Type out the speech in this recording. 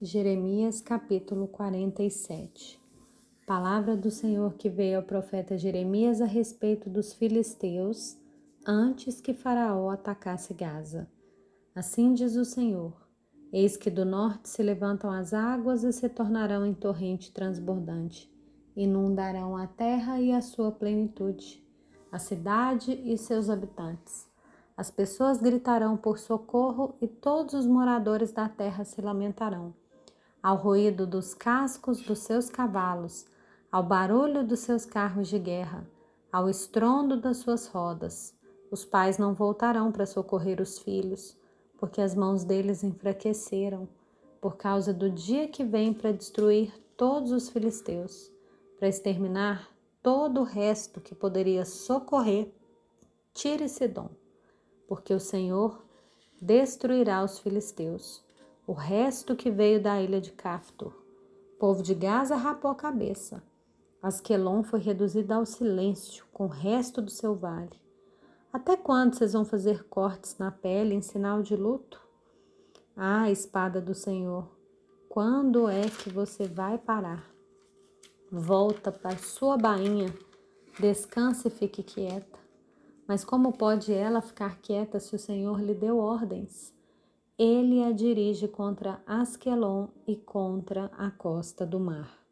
Jeremias capítulo 47 Palavra do Senhor que veio ao profeta Jeremias a respeito dos filisteus antes que Faraó atacasse Gaza. Assim diz o Senhor: Eis que do norte se levantam as águas e se tornarão em torrente transbordante, inundarão a terra e a sua plenitude, a cidade e seus habitantes. As pessoas gritarão por socorro e todos os moradores da terra se lamentarão ao ruído dos cascos dos seus cavalos, ao barulho dos seus carros de guerra, ao estrondo das suas rodas. Os pais não voltarão para socorrer os filhos, porque as mãos deles enfraqueceram, por causa do dia que vem para destruir todos os filisteus, para exterminar todo o resto que poderia socorrer Tire Sidom, porque o Senhor destruirá os filisteus o resto que veio da ilha de Caftor. O povo de Gaza rapou a cabeça. Asquelon foi reduzida ao silêncio com o resto do seu vale. Até quando vocês vão fazer cortes na pele em sinal de luto? Ah, espada do Senhor, quando é que você vai parar? Volta para sua bainha, descanse e fique quieta. Mas como pode ela ficar quieta se o Senhor lhe deu ordens? Ele a dirige contra Asquelon e contra a costa do mar.